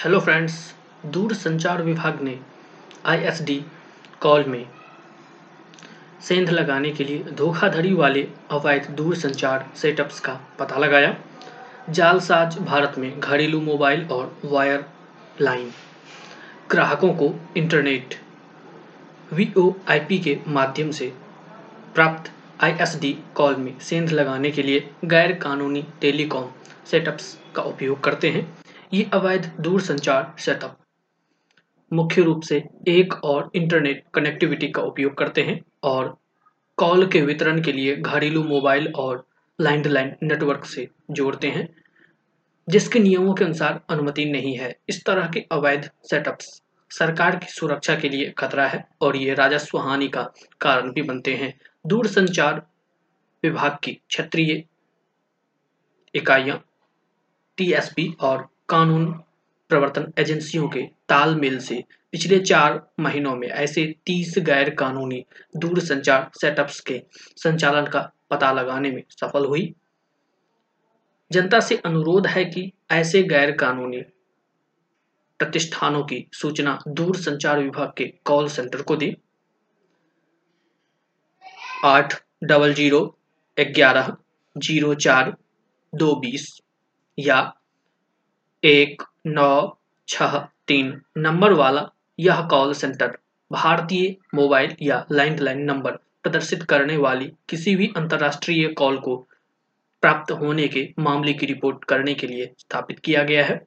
Hello friends दूर संचार विभाग ने आईएसडी कॉल में सेंध लगाने के लिए धोखाधड़ी वाले अवैध दूर संचार सेटअप्स का पता लगाया। जालसाज भारत में घरेलू मोबाइल और वायर लाइन। ग्राहकों को इंटरनेट, वीओआईपी के माध्यम से प्राप्त आईएसडी कॉल में सेंध लगाने के लिए गैर कानूनी टेलीकॉम सेटअप्स का उपयोग करते हैं। ये अवैध दूरसंचार सेटअप। मुख्य रूप से एक और इंटरनेट कनेक्टिविटी का उपयोग करते हैं और कॉल के वितरण के लिए घरेलू मोबाइल और लैंडलाइन नेटवर्क से जोड़ते हैं, जिसके नियमों के अनुसार अनुमति नहीं है। इस तरह के अवैध सेटअप्स सरकार की सुरक्षा के लिए खतरा है और ये राजस्व हानि का कारण भी बनते हैं। दूरसंचार विभाग की क्षेत्रीय इकाइयाँ, टीएसपी और कानून प्रवर्तन एजेंसियों के तालमेल से पिछले चार महीनों में ऐसे तीस गैर कानूनी दूरसंचार सेटअप्स के संचालन का पता लगाने में सफल हुई। जनता से अनुरोध है कि ऐसे गैर कानूनी प्रतिष्ठानों की सूचना दूर संचार विभाग के कॉल सेंटर को दें। आठ डबल ज़ीरो ग्यारह ज़ीरो चार दो बीस या एक, नौ, छह, तीन नंबर वाला यह कॉल सेंटर भारतीय मोबाइल या लैंडलाइन नंबर प्रदर्शित करने वाली किसी भी अंतर्राष्ट्रीय कॉल को प्राप्त होने के मामले की रिपोर्ट करने के लिए स्थापित किया गया है।